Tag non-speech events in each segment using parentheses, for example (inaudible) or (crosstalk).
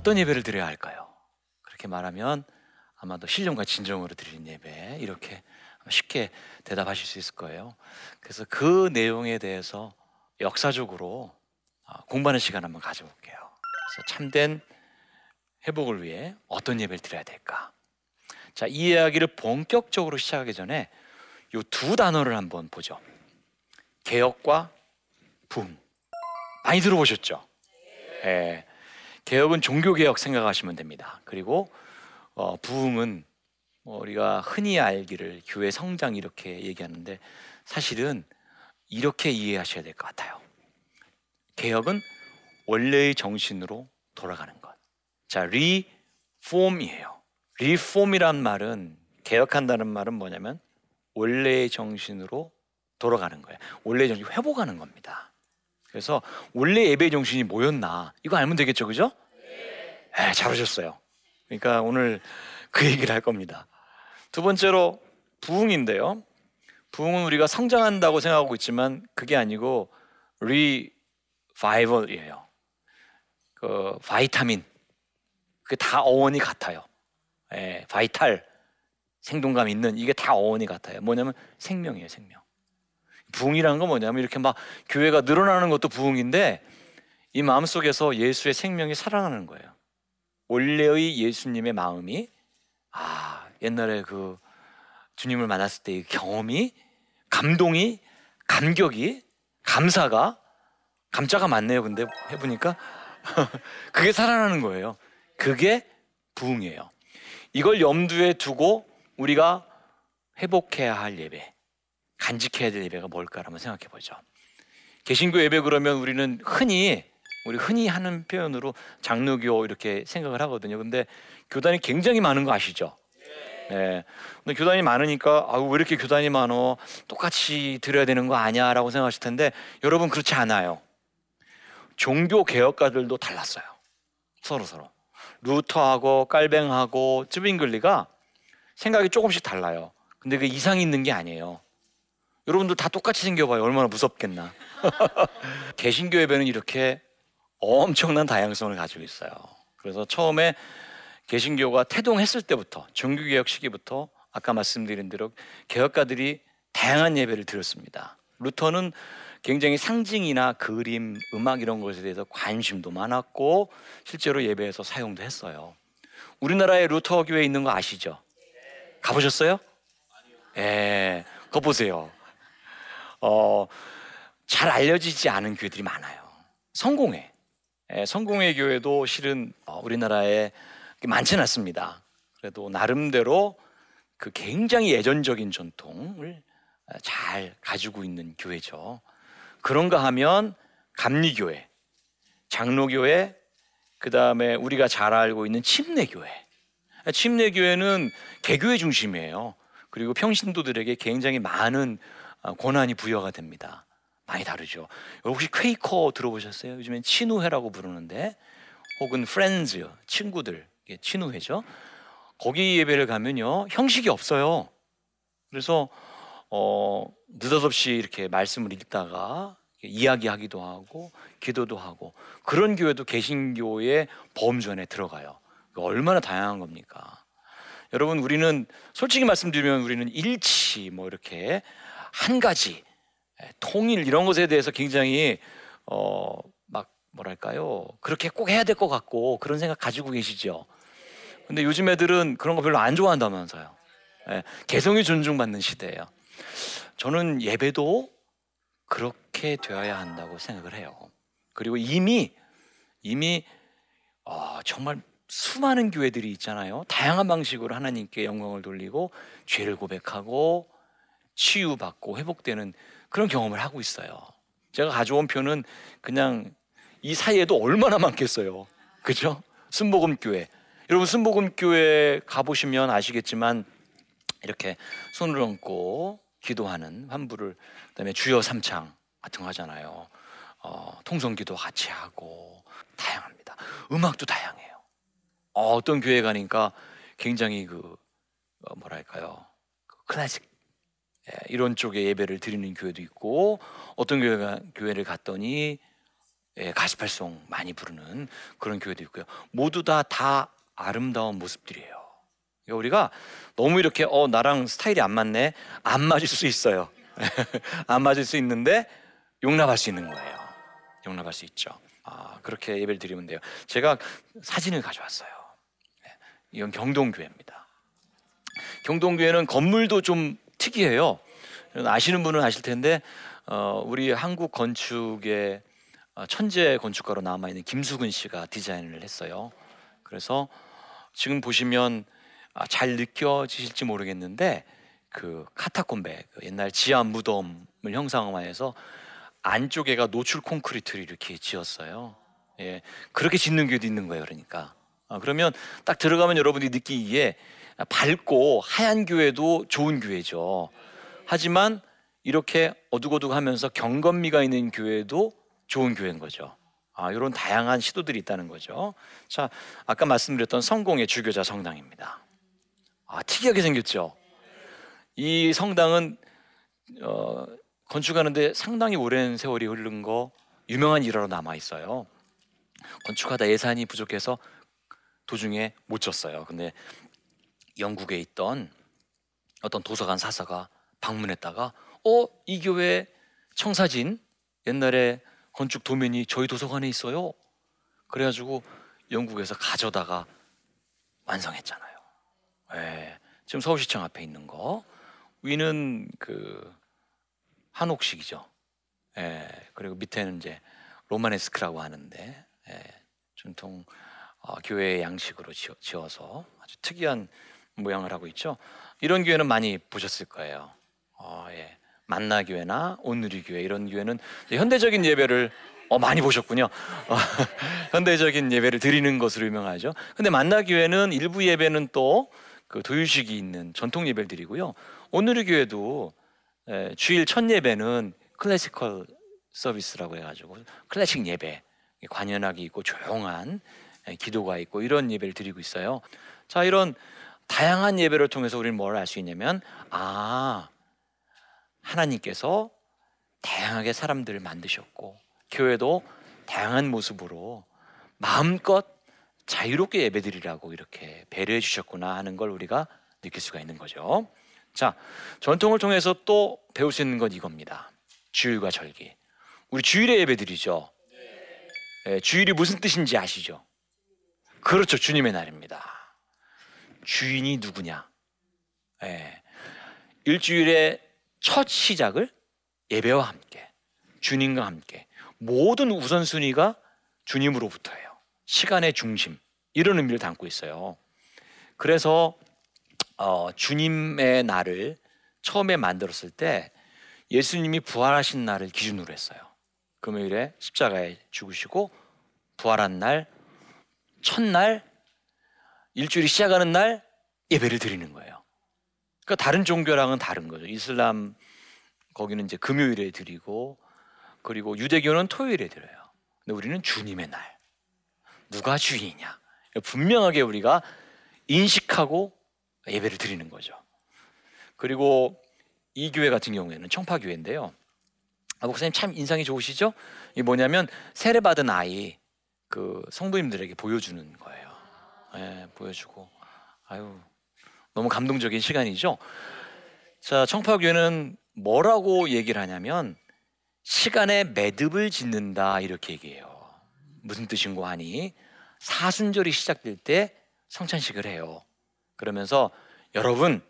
어떤 예배를 드려야 할까요? 그렇게 말하면 아마도 신령과 진정으로 드리는 예배 이렇게 쉽게 대답하실 수 있을 거예요. 그래서 그 내용에 대해서 역사적으로 아, 공부하는 시간 한번 가져볼게요. 그래서 참된 회복을 위해 어떤 예배를 드려야 될까? 자, 이 이야기를 본격적으로 시작하기 전에 이 두 단어를 한번 보죠. 개혁과 붕. 많이 들어보셨죠? 예. 개혁은 종교 개혁 생각하시면 됩니다. 그리고 어, 부흥은 뭐 우리가 흔히 알기를 교회 성장 이렇게 얘기하는데 사실은 이렇게 이해하셔야 될 것 같아요. 개혁은 원래의 정신으로 돌아가는 것. 자, 리폼이에요. 리폼이란 말은 개혁한다는 말은 뭐냐면 원래의 정신으로 돌아가는 거예요. 원래의 정신 회복하는 겁니다. 그래서 원래 예배 정신이 뭐였나 이거 알면 되겠죠, 그죠? 네, 잘 오셨어요. 그러니까 오늘 그 얘기를 할 겁니다. 두 번째로 부흥인데요. 부흥은 우리가 성장한다고 생각하고 있지만 그게 아니고 리바이벌이에요. 그 바이타민 그다 어원이 같아요. 예, 바이탈 생동감 있는 이게 다 어원이 같아요. 뭐냐면 생명이에요, 생명. 부흥이라는 건 뭐냐면 이렇게 막 교회가 늘어나는 것도 부흥인데 이 마음 속에서 예수의 생명이 살아나는 거예요. 원래의 예수님의 마음이 아 옛날에 그 주님을 만났을 때의 경험이 감동이 감격이 감사가 감자가 많네요. 근데 해보니까 (laughs) 그게 살아나는 거예요. 그게 부흥이에요. 이걸 염두에 두고 우리가 회복해야 할 예배, 간직해야 될 예배가 뭘까 한번 생각해 보죠. 개신교 예배 그러면 우리는 흔히 우리 흔히 하는 표현으로 장로교 이렇게 생각을 하거든요. 근데 교단이 굉장히 많은 거 아시죠? 네. 근데 교단이 많으니까 아왜 이렇게 교단이 많어? 똑같이 드려야 되는 거 아니야라고 생각하실 텐데 여러분 그렇지 않아요. 종교 개혁가들도 달랐어요. 서로 서로. 루터하고 깔뱅하고 쯔빙글리가 생각이 조금씩 달라요. 근데 그 이상이 있는 게 아니에요. 여러분들 다 똑같이 생겨봐요. 얼마나 무섭겠나. (laughs) 개신교 예배는 이렇게 엄청난 다양성을 가지고 있어요. 그래서 처음에 개신교가 태동했을 때부터 종교개혁 시기부터 아까 말씀드린 대로 개혁가들이 다양한 예배를 드렸습니다. 루터는 굉장히 상징이나 그림, 음악 이런 것에 대해서 관심도 많았고 실제로 예배에서 사용도 했어요. 우리나라에 루터 교회 있는 거 아시죠? 가보셨어요? 예, 그거 보세요. 어, 잘 알려지지 않은 교회들이 많아요. 성공회, 예, 성공회 교회도 실은 어, 우리나라에 많지는 않습니다. 그래도 나름대로 그 굉장히 예전적인 전통을 잘 가지고 있는 교회죠. 그런가 하면 감리교회, 장로교회, 그 다음에 우리가 잘 알고 있는 침례교회. 침례교회는 개교회 중심이에요. 그리고 평신도들에게 굉장히 많은 어, 권한이 부여가 됩니다. 많이 다르죠. 혹시 퀘이커 들어보셨어요? 요즘엔 친우회라고 부르는데 혹은 프렌즈 친구들 친우회죠. 거기 예배를 가면요 형식이 없어요. 그래서 어, 느닷없이 이렇게 말씀을 읽다가 이야기하기도 하고 기도도 하고 그런 교회도 개신교의 범주 안에 들어가요. 얼마나 다양한 겁니까? 여러분 우리는 솔직히 말씀드리면 우리는 일치 뭐 이렇게 한 가지 통일 이런 것에 대해서 굉장히 어 막 뭐랄까요 그렇게 꼭 해야 될 것 같고 그런 생각 가지고 계시죠. 근데 요즘 애들은 그런 거 별로 안 좋아한다면서요. 예, 개성이 존중받는 시대예요. 저는 예배도 그렇게 되어야 한다고 생각을 해요. 그리고 이미 이미 어, 정말 수많은 교회들이 있잖아요. 다양한 방식으로 하나님께 영광을 돌리고 죄를 고백하고 치유받고 회복되는 그런 경험을 하고 있어요. 제가 가져온 표는 그냥 이 사이에도 얼마나 많겠어요. 그죠? 순복음 교회. 여러분 순복음 교회 가보시면 아시겠지만 이렇게 손을 얹고 기도하는 환부를 그다음에 주여 삼창 같은 거 하잖아요. 어, 통성기도 같이 하고 다양합니다. 음악도 다양해요. 어, 떤 교회 가니까 굉장히 그 어, 뭐랄까요 그 클래식 예, 이런 쪽의 예배를 드리는 교회도 있고 어떤 교회가 교회를 갔더니 예, 가시팔송 많이 부르는 그런 교회도 있고요. 모두 다다 아름다운 모습들이에요. 그러니까 우리가 너무 이렇게 어 나랑 스타일이 안 맞네 안 맞을 수 있어요. (laughs) 안 맞을 수 있는데 용납할 수 있는 거예요. 용납할 수 있죠. 아 그렇게 예배를 드리면 돼요. 제가 사진을 가져왔어요. 네, 이건 경동교회입니다. 경동교회는 건물도 좀 특이해요. 아시는 분은 아실 텐데 어, 우리 한국 건축의 어, 천재 건축가로 남아 있는 김수근 씨가 디자인을 했어요. 그래서 지금 보시면 아, 잘 느껴지실지 모르겠는데 그 카타콤베 그 옛날 지하 무덤을 형상화해서 안쪽에가 노출 콘크리트를 이렇게 지었어요. 예, 그렇게 짓는 교회도 있는 거예요. 그러니까 아, 그러면 딱 들어가면 여러분이 느끼기에 밝고 하얀 교회도 좋은 교회죠. 하지만 이렇게 어둑어둑하면서 경건미가 있는 교회도 좋은 교회인 거죠. 아, 이런 다양한 시도들이 있다는 거죠. 자, 아까 말씀드렸던 성공의 주교자 성당입니다. 아, 특이하게 생겼죠. 이 성당은 어, 건축하는데 상당히 오랜 세월이 흐른 거 유명한 일화로 남아 있어요. 건축하다 예산이 부족해서 도중에 못 졌어요. 근데 영국에 있던 어떤 도서관 사사가 방문했다가 어, 이 교회 청사진 옛날에 건축 도면이 저희 도서관에 있어요. 그래가지고 영국에서 가져다가 완성했잖아요. 예, 지금 서울시청 앞에 있는 거 위는 그 한옥식이죠. 예, 그리고 밑에는 이제 로마네스크라고 하는데 예, 전통 어, 교회의 양식으로 지어, 서 아주 특이한 모양을 하고 있죠. 이런 교회는 많이 보셨을 거예요. 어, 예. 만나 교회나 온누리 교회 이런 교회는 현대적인 예배를 어, 많이 보셨군요. 어, (laughs) 현대적인 예배를 드리는 것으로 유명하죠. 근데 만나 교회는 일부 예배는 또 그 도유식이 있는 전통 예배를 드리고요. 오늘의 교회도 에, 주일 첫 예배는 클래시컬 서비스라고 해가지고 클래식 예배 관현악이 있고 조용한 에, 기도가 있고 이런 예배를 드리고 있어요. 자 이런 다양한 예배를 통해서 우리는 뭘 알 수 있냐면 아 하나님께서 다양하게 사람들을 만드셨고 교회도 다양한 모습으로 마음껏 자유롭게 예배드리라고 이렇게 배려해 주셨구나 하는 걸 우리가 느낄 수가 있는 거죠. 자, 전통을 통해서 또 배울 수 있는 건 이겁니다. 주일과 절기. 우리 주일에 예배드리죠. 예, 주일이 무슨 뜻인지 아시죠? 그렇죠. 주님의 날입니다. 주인이 누구냐? 예, 일주일의 첫 시작을 예배와 함께, 주님과 함께 모든 우선순위가 주님으로부터예요. 시간의 중심 이런 의미를 담고 있어요. 그래서 어, 주님의 날을 처음에 만들었을 때 예수님이 부활하신 날을 기준으로 했어요. 금요일에 십자가에 죽으시고 부활한 날, 첫날, 일주일이 시작하는 날 예배를 드리는 거예요. 그러니까 다른 종교랑은 다른 거죠. 이슬람 거기는 이제 금요일에 드리고 그리고 유대교는 토요일에 드려요. 근데 우리는 주님의 날. 누가 주인이냐? 분명하게 우리가 인식하고 예배를 드리는 거죠. 그리고 이 교회 같은 경우에는 청파교회인데요. 아, 목사님 참 인상이 좋으시죠? 이게 뭐냐면 세례 받은 아이 그 성도님들에게 보여주는 거예요. 예, 보여주고 아유 너무 감동적인 시간이죠. 자, 청파교회는 뭐라고 얘기를 하냐면 시간에 매듭을 짓는다 이렇게 얘기해요. 무슨 뜻인고 하니 사순절이 시작될 때 성찬식을 해요. 그러면서 여러분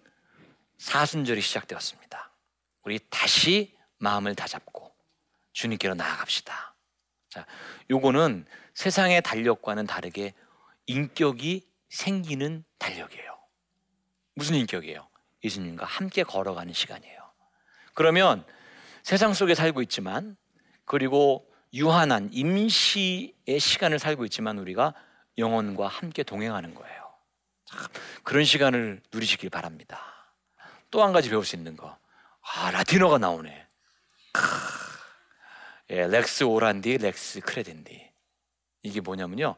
사순절이 시작되었습니다. 우리 다시 마음을 다잡고 주님께로 나아갑시다. 자, 요거는 세상의 달력과는 다르게 인격이 생기는 달력이에요. 무슨 인격이에요? 예수님과 함께 걸어가는 시간이에요. 그러면 세상 속에 살고 있지만 그리고 유한한 임시의 시간을 살고 있지만 우리가 영혼과 함께 동행하는 거예요. 그런 시간을 누리시길 바랍니다. 또 한 가지 배울 수 있는 거. 아, 라틴어가 나오네. 예, lex orandi, lex credendi. 이게 뭐냐면요.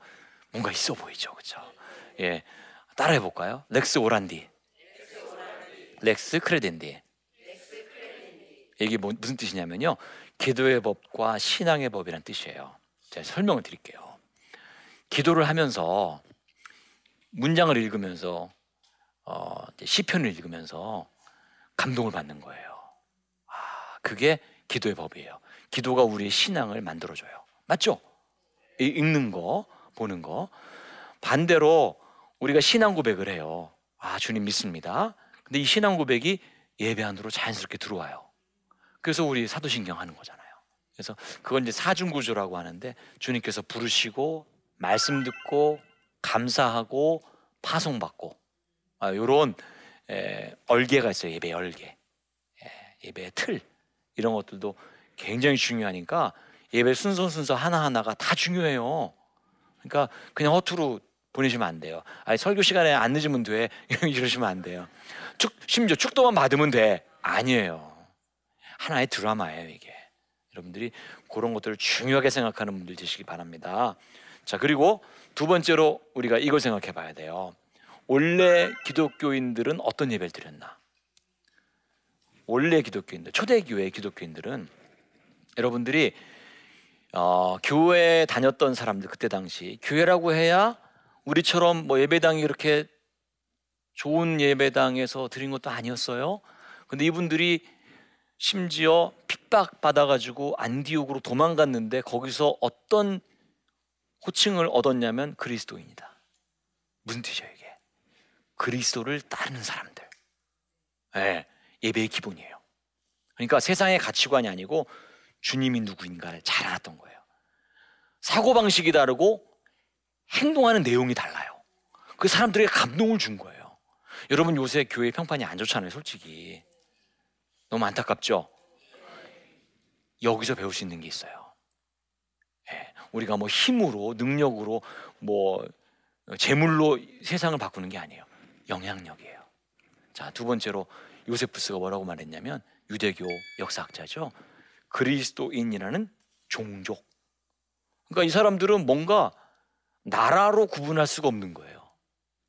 뭔가 있어 보이죠. 그죠? 예. 따라해 볼까요? Lex orandi. Lex credendi. 이게 뭐, 무슨 뜻이냐면요. 기도의 법과 신앙의 법이란 뜻이에요. 제가 설명을 드릴게요. 기도를 하면서 문장을 읽으면서 어, 시편을 읽으면서 감동을 받는 거예요. 아, 그게 기도의 법이에요. 기도가 우리의 신앙을 만들어줘요. 맞죠? 읽는 거, 보는 거. 반대로 우리가 신앙 고백을 해요. 아, 주님 믿습니다. 근데 이 신앙 고백이 예배 안으로 자연스럽게 들어와요. 그래서 우리 사도신경 하는 거잖아요. 그래서 그건 이제 사중구조라고 하는데 주님께서 부르시고 말씀 듣고 감사하고 파송받고 아, 이런 얼개가 있어요. 예배 얼개, 예, 예배의 틀 이런 것들도 굉장히 중요하니까 예배 순서 순서 하나 하나가 다 중요해요. 그러니까 그냥 허투루 보내시면 안 돼요. 아니 설교 시간에 안 늦으면 돼 (laughs) 이러시면 안 돼요. 축 심지어 축도만 받으면 돼 아니에요. 하나의 드라마예요 이게. 여러분들이 그런 것들을 중요하게 생각하는 분들 되시기 바랍니다. 자 그리고 두 번째로 우리가 이걸 생각해 봐야 돼요. 원래 기독교인들은 어떤 예배를 드렸나? 원래 기독교인들, 초대교회 기독교인들은 여러분들이 어, 교회 다녔던 사람들 그때 당시 교회라고 해야 우리처럼 뭐 예배당이 그렇게 좋은 예배당에서 드린 것도 아니었어요. 근데 이분들이 심지어 핍박 받아가지고 안디옥으로 도망갔는데 거기서 어떤 호칭을 얻었냐면 그리스도인이다. 무슨 뜻이에요 이게? 그리스도를 따르는 사람들. 네, 예배의 기본이에요. 그러니까 세상의 가치관이 아니고 주님이 누구인가를 잘 알았던 거예요. 사고 방식이 다르고 행동하는 내용이 달라요. 그 사람들에게 감동을 준 거예요. 여러분 요새 교회 평판이 안 좋잖아요, 솔직히. 너무 안타깝죠? 여기서 배울 수 있는 게 있어요. 예, 우리가 뭐 힘으로, 능력으로, 뭐 재물로 세상을 바꾸는 게 아니에요. 영향력이에요. 자, 두 번째로 요세프스가 뭐라고 말했냐면 유대교 역사학자죠. 그리스도인이라는 종족. 그러니까 이 사람들은 뭔가 나라로 구분할 수가 없는 거예요.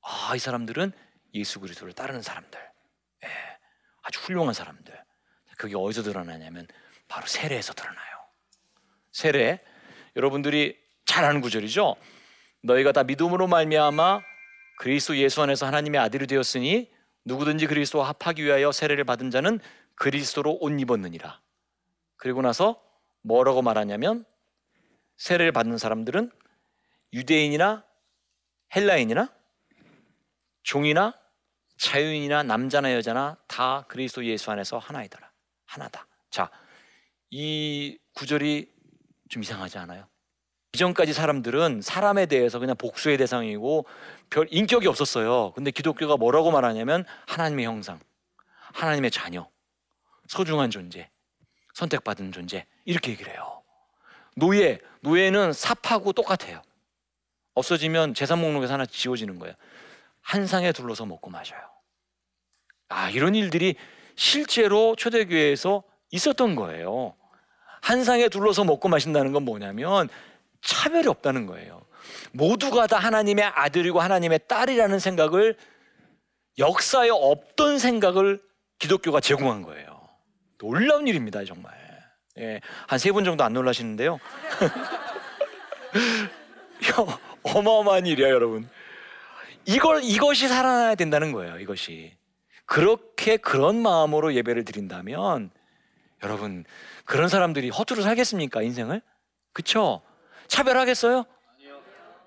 아, 이 사람들은 예수 그리스도를 따르는 사람들. 예, 아주 훌륭한 사람들. 그게 어디서 드러나냐면 바로 세례에서 드러나요. 세례. 여러분들이 잘 아는 구절이죠. 너희가 다 믿음으로 말미암아 그리스도 예수 안에서 하나님의 아들이 되었으니 누구든지 그리스도와 합하기 위하여 세례를 받은 자는 그리스도로 옷 입었느니라. 그리고 나서 뭐라고 말하냐면 세례를 받는 사람들은 유대인이나 헬라인이나 종이나 자유인이나 남자나 여자나 다 그리스도 예수 안에서 하나이더라. 하나다. 자, 이 구절이 좀 이상하지 않아요? 이전까지 사람들은 사람에 대해서 그냥 복수의 대상이고 별 인격이 없었어요. 근데 기독교가 뭐라고 말하냐면 하나님의 형상, 하나님의 자녀, 소중한 존재, 선택받은 존재 이렇게 얘기를 해요. 노예, 노예는 삽하고 똑같아요. 없어지면 재산 목록에서 하나 지워지는 거예요. 한 상에 둘러서 먹고 마셔요. 아, 이런 일들이 실제로 초대교회에서 있었던 거예요. 한 상에 둘러서 먹고 마신다는 건 뭐냐면 차별이 없다는 거예요. 모두가 다 하나님의 아들이고 하나님의 딸이라는 생각을 역사에 없던 생각을 기독교가 제공한 거예요. 놀라운 일입니다, 정말. 예, 한 세 분 정도 안 놀라시는데요. (laughs) 어마어마한 일이야, 여러분. 이걸 이것이 살아나야 된다는 거예요. 이것이 그렇게 그런 마음으로 예배를 드린다면 여러분 그런 사람들이 허투루 살겠습니까 인생을? 그쵸? 차별하겠어요?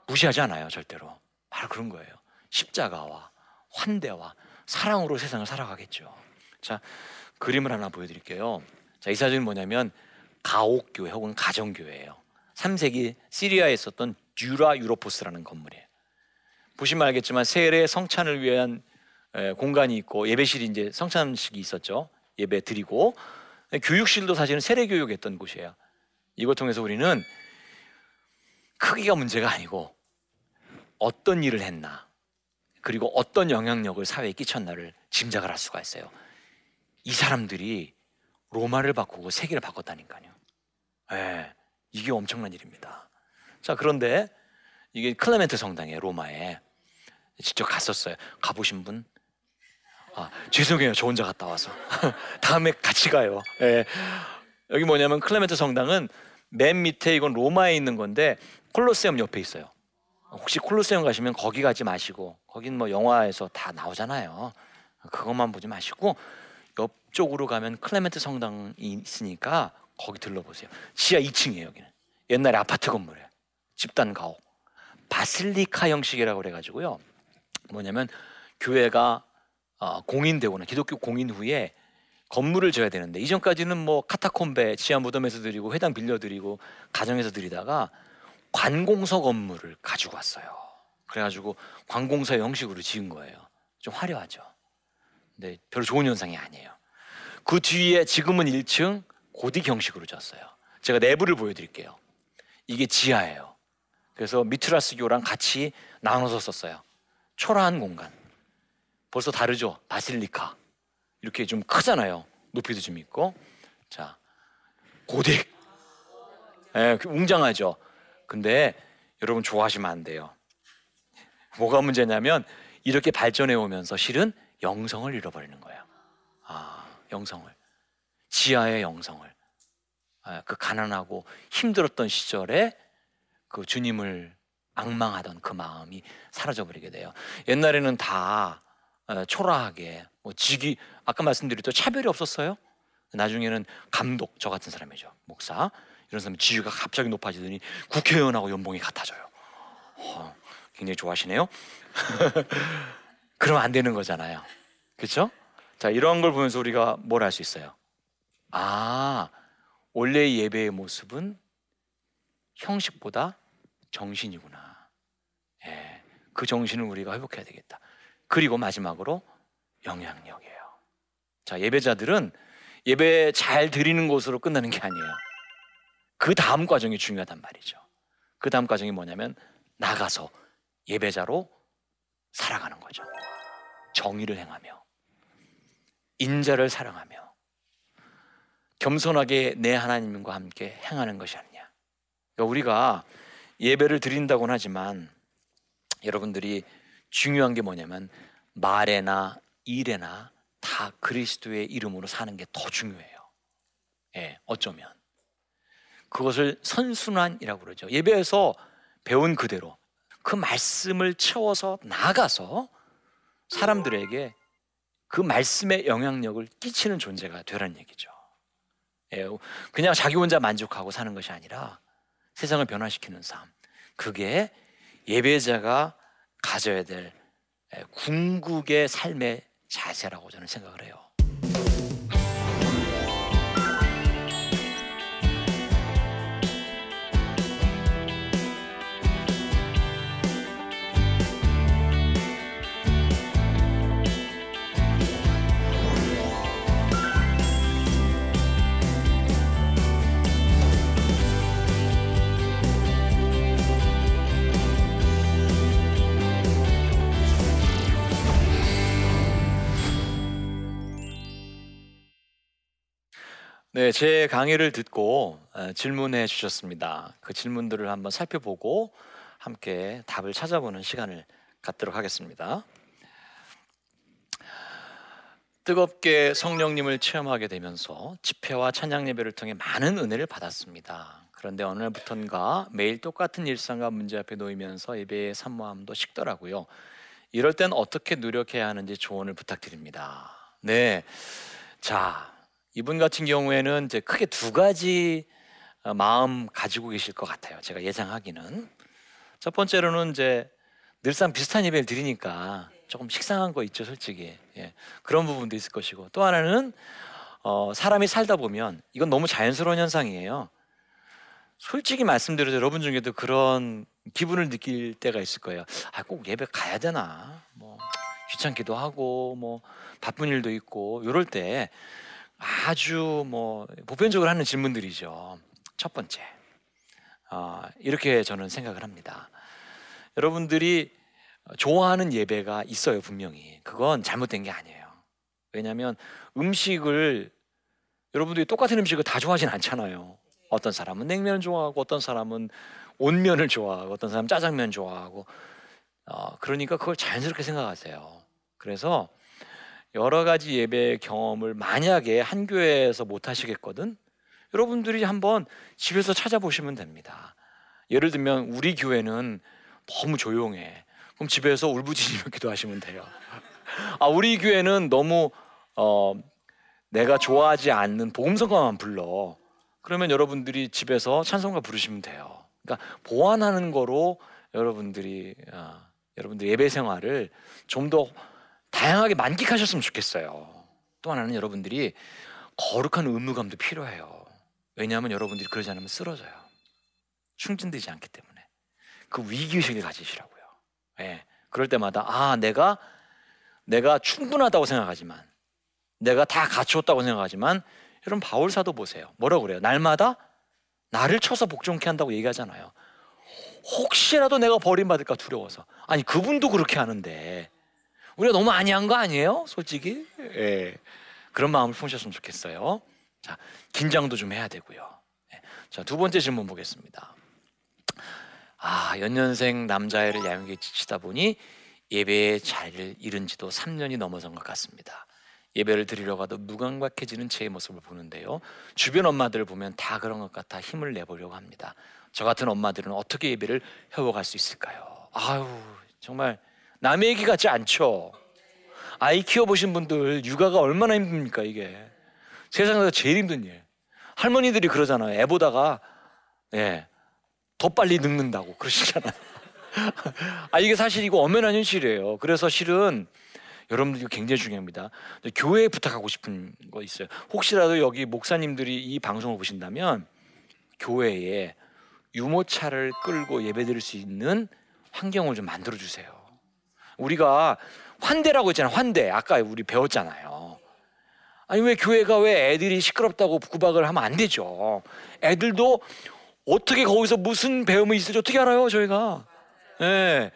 무시하지 않아요 절대로. 바로 그런 거예요. 십자가와 환대와 사랑으로 세상을 살아가겠죠. 자 그림을 하나 보여드릴게요. 자, 이 사진은 뭐냐면 가옥교회 혹은 가정교회예요. 3세기 시리아에 있었던 듀라 유로포스라는 건물이에요. 보시면 알겠지만 세례 성찬을 위한 공간이 있고 예배실이 이제 성찬식이 있었죠. 예배 드리고 교육실도 사실은 세례 교육했던 곳이에요. 이걸 통해서 우리는 크기가 문제가 아니고 어떤 일을 했나 그리고 어떤 영향력을 사회에 끼쳤나를 짐작을 할 수가 있어요. 이 사람들이 로마를 바꾸고 세계를 바꿨다니까요. 네, 이게 엄청난 일입니다. 자 그런데 이게 클레멘트 성당에 로마에 직접 갔었어요. 가보신 분? 아, 죄송해요. 저 혼자 갔다 와서. (laughs) 다음에 같이 가요. 예. 여기 뭐냐면 클레멘트 성당은 맨 밑에 이건 로마에 있는 건데 콜로세움 옆에 있어요. 혹시 콜로세움 가시면 거기 가지 마시고 거긴 뭐 영화에서 다 나오잖아요. 그것만 보지 마시고 옆쪽으로 가면 클레멘트 성당이 있으니까 거기 들러보세요. 지하 2층이에요 여기는. 옛날에 아파트 건물이에요. 집단 가옥. 바실리카 형식이라고 그래가지고요. 뭐냐면 교회가 어, 공인되거나 기독교 공인 후에 건물을 져야 되는데 이전까지는 뭐 카타콤베 지하 무덤에서 드리고 회당 빌려드리고 가정에서 드리다가 관공서 건물을 가지고 왔어요. 그래가지고 관공서 형식으로 지은 거예요. 좀 화려하죠. 근데 별로 좋은 현상이 아니에요. 그 뒤에 지금은 1층 고딕 형식으로 졌어요. 제가 내부를 보여드릴게요. 이게 지하예요. 그래서 미트라스 교랑 같이 나눠서 썼어요. 초라한 공간. 벌써 다르죠? 바실리카. 이렇게 좀 크잖아요. 높이도 좀 있고. 자, 고딕. 예, 그 웅장하죠. 근데 여러분 좋아하시면 안 돼요. 뭐가 문제냐면 이렇게 발전해 오면서 실은 영성을 잃어버리는 거예요. 아, 영성을. 지하의 영성을. 아, 그 가난하고 힘들었던 시절에 그 주님을 악망하던 그 마음이 사라져 버리게 돼요. 옛날에는 다 어, 초라하게 뭐 직위 아까 말씀드렸죠 차별이 없었어요. 나중에는 감독 저 같은 사람이죠 목사 이런 사람 지위가 갑자기 높아지더니 국회의원하고 연봉이 같아져요. 어, 굉장히 좋아하시네요. (laughs) 그러면 안 되는 거잖아요. 그렇죠? 자 이런 걸 보면서 우리가 뭘할수 있어요? 아 원래 예배의 모습은 형식보다 정신이구나. 예, 그 정신을 우리가 회복해야 되겠다. 그리고 마지막으로 영향력이에요. 자, 예배자들은 예배 잘 드리는 곳으로 끝나는 게 아니에요. 그 다음 과정이 중요하단 말이죠. 그 다음 과정이 뭐냐면 나가서 예배자로 살아가는 거죠. 정의를 행하며 인자를 사랑하며 겸손하게 내 하나님과 함께 행하는 것이 아니냐. 그러니까 우리가 예배를 드린다고는 하지만 여러분들이 중요한 게 뭐냐면 말에나 일에나 다 그리스도의 이름으로 사는 게 더 중요해요. 예, 어쩌면 그것을 선순환이라고 그러죠. 예배에서 배운 그대로 그 말씀을 채워서 나가서 사람들에게 그 말씀의 영향력을 끼치는 존재가 되라는 얘기죠. 예, 그냥 자기 혼자 만족하고 사는 것이 아니라 세상을 변화시키는 삶. 그게 예배자가 가져야 될 궁극의 삶의 자세라고 저는 생각을 해요. 네, 제 강의를 듣고 질문해 주셨습니다. 그 질문들을 한번 살펴보고 함께 답을 찾아보는 시간을 갖도록 하겠습니다. 뜨겁게 성령님을 체험하게 되면서 집회와 찬양 예배를 통해 많은 은혜를 받았습니다. 그런데 어느 날부턴가 매일 똑같은 일상과 문제 앞에 놓이면서 예배의 산모함도 식더라고요. 이럴 땐 어떻게 노력해야 하는지 조언을 부탁드립니다. 네. 자, 이분 같은 경우에는 이제 크게 두 가지 어, 마음 가지고 계실 것 같아요. 제가 예상하기는 첫 번째로는 이제 늘상 비슷한 예배를 드리니까 조금 식상한 거 있죠, 솔직히. 예. 그런 부분도 있을 것이고 또 하나는 어, 사람이 살다 보면 이건 너무 자연스러운 현상이에요. 솔직히 말씀드려서 여러분 중에도 그런 기분을 느낄 때가 있을 거예요. 아, 꼭 예배 가야 되나? 뭐 귀찮기도 하고 뭐 바쁜 일도 있고 이럴 때 아주 뭐 보편적으로 하는 질문들이죠. 첫 번째, 어, 이렇게 저는 생각을 합니다. 여러분들이 좋아하는 예배가 있어요 분명히. 그건 잘못된 게 아니에요. 왜냐하면 음식을 여러분들이 똑같은 음식을 다 좋아하진 않잖아요. 어떤 사람은 냉면 좋아하고 어떤 사람은 온면을 좋아하고 어떤 사람은 짜장면 좋아하고 어, 그러니까 그걸 자연스럽게 생각하세요. 그래서 여러 가지 예배 경험을 만약에 한 교회에서 못 하시겠거든 여러분들이 한번 집에서 찾아보시면 됩니다. 예를 들면 우리 교회는 너무 조용해. 그럼 집에서 울부짖으며 기도하시면 돼요. 아 우리 교회는 너무 어 내가 좋아하지 않는 복음성가만 불러. 그러면 여러분들이 집에서 찬송가 부르시면 돼요. 그러니까 보완하는 거로 여러분들이 어, 여러분들 예배 생활을 좀더 다양하게 만끽하셨으면 좋겠어요. 또 하나는 여러분들이 거룩한 의무감도 필요해요. 왜냐하면 여러분들이 그러지 않으면 쓰러져요. 충진되지 않기 때문에 그 위기의식을 가지시라고요. 예. 그럴 때마다 아 내가 내가 충분하다고 생각하지만 내가 다 갖추었다고 생각하지만 여러분 바울 사도 보세요. 뭐라고 그래요? 날마다 나를 쳐서 복종케 한다고 얘기하잖아요. 혹시라도 내가 버림받을까 두려워서. 아니 그분도 그렇게 하는데 우리가 너무 아니한 거 아니에요? 솔직히. 예. 그런 마음을 품으셨으면 좋겠어요. 자, 긴장도 좀 해야 되고요. 예. 자, 두 번째 질문 보겠습니다. 아, 연년생 남자애를 야영에 지치다 보니 예배의 자리를 잃은 지도 3년이 넘어선 것 같습니다. 예배를 드리러 가도 무감각해지는 제 모습을 보는데요. 주변 엄마들을 보면 다 그런 것 같아 힘을 내보려고 합니다. 저 같은 엄마들은 어떻게 예배를 회복할 수 있을까요? 아유, 정말 남의 얘기 같지 않죠. 아이 키워보신 분들 육아가 얼마나 힘듭니까 이게 세상에서 제일 힘든 일. 할머니들이 그러잖아요. 애 보다가 예, 더 빨리 늙는다고 그러시잖아요. (laughs) 아 이게 사실 이거 엄연한 현실이에요. 그래서 실은 여러분들 이거 굉장히 중요합니다. 교회에 부탁하고 싶은 거 있어요. 혹시라도 여기 목사님들이 이 방송을 보신다면 교회에 유모차를 끌고 예배드릴 수 있는 환경을 좀 만들어 주세요. 우리가 환대라고 했잖아요. 환대. 아까 우리 배웠잖아요. 아니 왜 교회가 왜 애들이 시끄럽다고 구박을 하면 안 되죠. 애들도 어떻게 거기서 무슨 배움이 있을지 어떻게 알아요, 저희가. 예. 네.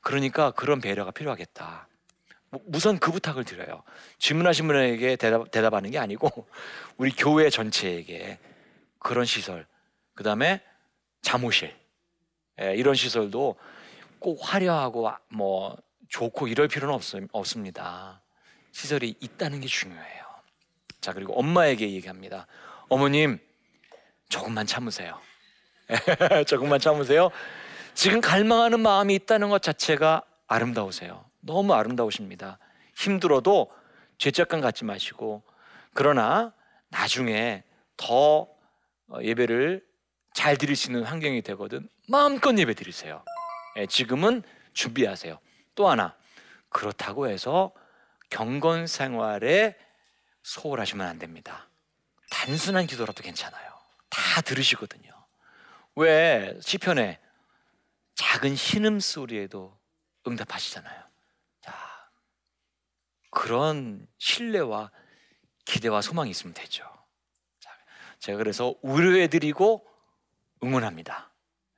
그러니까 그런 배려가 필요하겠다. 우선 그 부탁을 드려요. 질문하신 분에게 대답, 대답하는 게 아니고 (laughs) 우리 교회 전체에게 그런 시설, 그 다음에 잠옷실 예, 이런 시설도 꼭 화려하고 뭐 좋고 이럴 필요는 없, 없습니다. 시설이 있다는 게 중요해요. 자 그리고 엄마에게 얘기합니다. 어머님 조금만 참으세요. (laughs) 조금만 참으세요. 지금 갈망하는 마음이 있다는 것 자체가 아름다우세요. 너무 아름다우십니다. 힘들어도 죄책감 갖지 마시고 그러나 나중에 더 어, 예배를 잘 드릴 수 있는 환경이 되거든 마음껏 예배 드리세요. 예, 지금은 준비하세요. 또 하나 그렇다고 해서 경건 생활에 소홀하시면 안 됩니다. 단순한 기도라도 괜찮아요. 다 들으시거든요. 왜 시편에 작은 신음 소리에도 응답하시잖아요. 자, 그런 신뢰와 기대와 소망이 있으면 되죠. 자, 제가 그래서 우려해드리고 응원합니다.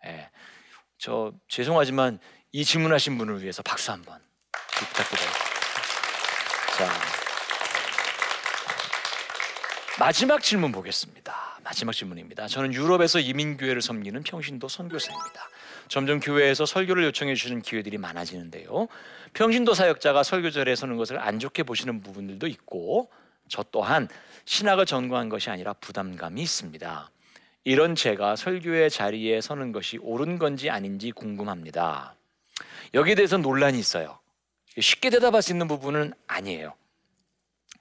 예, 저 죄송하지만 이 질문하신 분을 위해서 박수 한번 부탁드려요. 자, 마지막 질문 보겠습니다. 마지막 질문입니다. 저는 유럽에서 이민교회를 섬기는 평신도 선교사입니다. 점점 교회에서 설교를 요청해 주시는 기회들이 많아지는데요. 평신도 사역자가 설교절에 서는 것을 안 좋게 보시는 부분들도 있고 저 또한 신학을 전공한 것이 아니라 부담감이 있습니다. 이런 제가 설교의 자리에 서는 것이 옳은 건지 아닌지 궁금합니다. 여기에 대해서 논란이 있어요. 쉽게 대답할 수 있는 부분은 아니에요.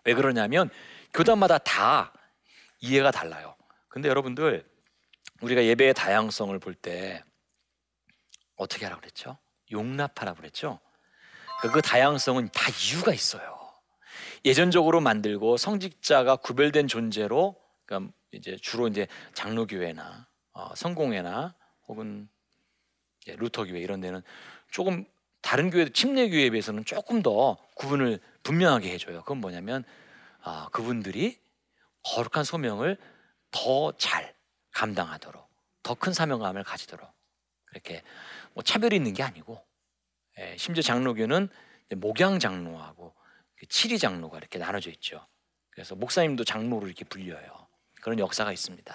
왜 그러냐면 교단마다 다 이해가 달라요. 근데 여러분들 우리가 예배의 다양성을 볼 때 어떻게 하라 그랬죠? 용납하라 그랬죠? 그, 그 다양성은 다 이유가 있어요. 예전적으로 만들고 성직자가 구별된 존재로 그러니까 이제 주로 이제 장로교회나 어, 성공회나 혹은 루터교회 이런 데는 조금 다른 교회 침례 교회에 비해서는 조금 더 구분을 분명하게 해줘요. 그건 뭐냐면 아, 그분들이 거룩한 소명을 더 잘 감당하도록 더 큰 사명감을 가지도록 그렇게 뭐 차별이 있는 게 아니고 예, 심지어 장로교는 목양 장로하고 그 칠이 장로가 이렇게 나눠져 있죠. 그래서 목사님도 장로로 이렇게 불려요. 그런 역사가 있습니다.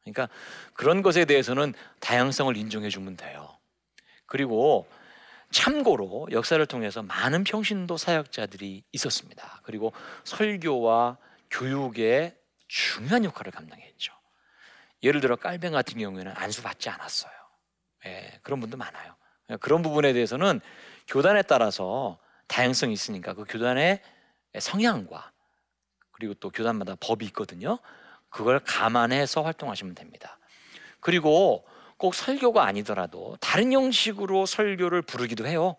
그러니까 그런 것에 대해서는 다양성을 인정해 주면 돼요. 그리고 참고로 역사를 통해서 많은 평신도 사역자들이 있었습니다. 그리고 설교와 교육에 중요한 역할을 감당했죠. 예를 들어 깔뱅 같은 경우에는 안수 받지 않았어요. 예, 그런 분도 많아요. 예, 그런 부분에 대해서는 교단에 따라서 다양성이 있으니까 그 교단의 성향과 그리고 또 교단마다 법이 있거든요. 그걸 감안해서 활동하시면 됩니다. 그리고 꼭 설교가 아니더라도 다른 형식으로 설교를 부르기도 해요.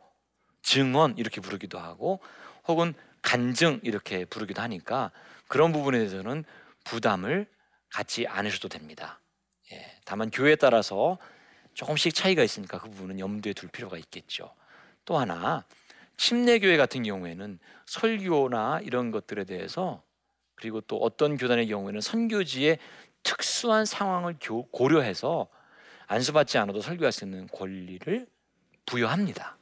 증언 이렇게 부르기도 하고 혹은 간증 이렇게 부르기도 하니까 그런 부분에 대해서는 부담을 갖지 않으셔도 됩니다. 예, 다만 교회에 따라서 조금씩 차이가 있으니까 그 부분은 염두에 둘 필요가 있겠죠. 또 하나 침례교회 같은 경우에는 설교나 이런 것들에 대해서 그리고 또 어떤 교단의 경우에는 선교지의 특수한 상황을 고려해서 안수받지 않아도 설교할 수 있는 권리를 부여합니다.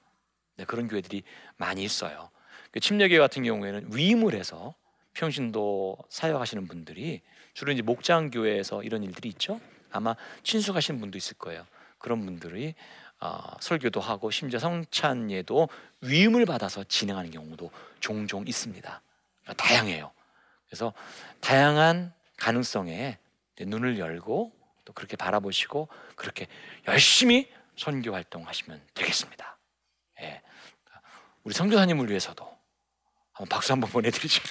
네, 그런 교회들이 많이 있어요. 그 침례교회 같은 경우에는 위임을 해서 평신도 사역하시는 분들이 주로 이제 목장 교회에서 이런 일들이 있죠. 아마 친숙하신 분도 있을 거예요. 그런 분들이 어, 설교도 하고 심지어 성찬예도 위임을 받아서 진행하는 경우도 종종 있습니다. 그러니까 다양해요. 그래서 다양한 가능성에 눈을 열고 또 그렇게 바라보시고 그렇게 열심히 선교 활동하시면 되겠습니다. 예. 우리 선교사님을 위해서도 한번 박수 한번 보내드리죠.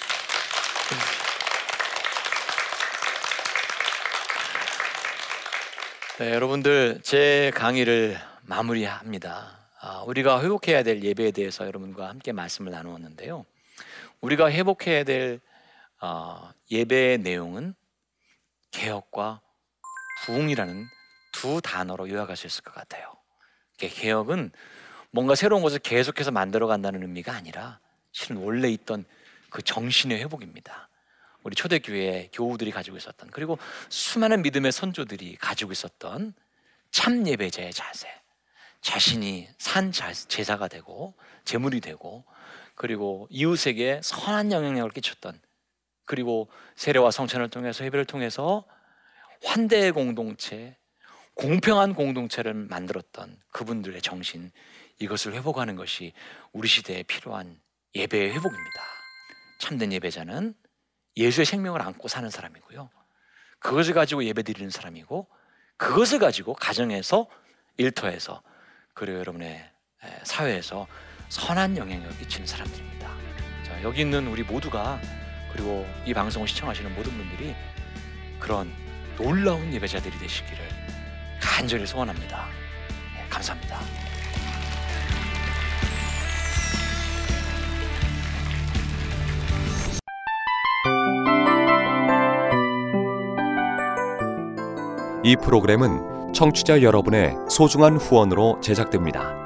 네, 여러분들 제 강의를 마무리합니다. 아, 우리가 회복해야 될 예배에 대해서 여러분과 함께 말씀을 나누었는데요. 우리가 회복해야 될 어, 예배의 내용은 개혁과 부흥이라는 두 단어로 요약할 수 있을 것 같아요. 개혁은 뭔가 새로운 것을 계속해서 만들어 간다는 의미가 아니라 실은 원래 있던 그 정신의 회복입니다. 우리 초대교회 교우들이 가지고 있었던 그리고 수많은 믿음의 선조들이 가지고 있었던 참 예배자의 자세, 자신이 산 제사가 되고 제물이 되고 그리고 이웃에게 선한 영향력을 끼쳤던 그리고 세례와 성찬을 통해서 예배를 통해서 환대의 공동체, 공평한 공동체를 만들었던 그분들의 정신 이것을 회복하는 것이 우리 시대에 필요한 예배의 회복입니다. 참된 예배자는 예수의 생명을 안고 사는 사람이고요. 그것을 가지고 예배 드리는 사람이고 그것을 가지고 가정에서 일터에서 그리고 여러분의 사회에서 선한 영향력을 끼치는 사람들입니다. 자, 여기 있는 우리 모두가 그리고 이 방송을 시청하시는 모든 분들이 그런 놀라운 예배자들이 되시기를 간절히 소원합니다. 네, 감사합니다. 이 프로그램은 청취자 여러분의 소중한 후원으로 제작됩니다.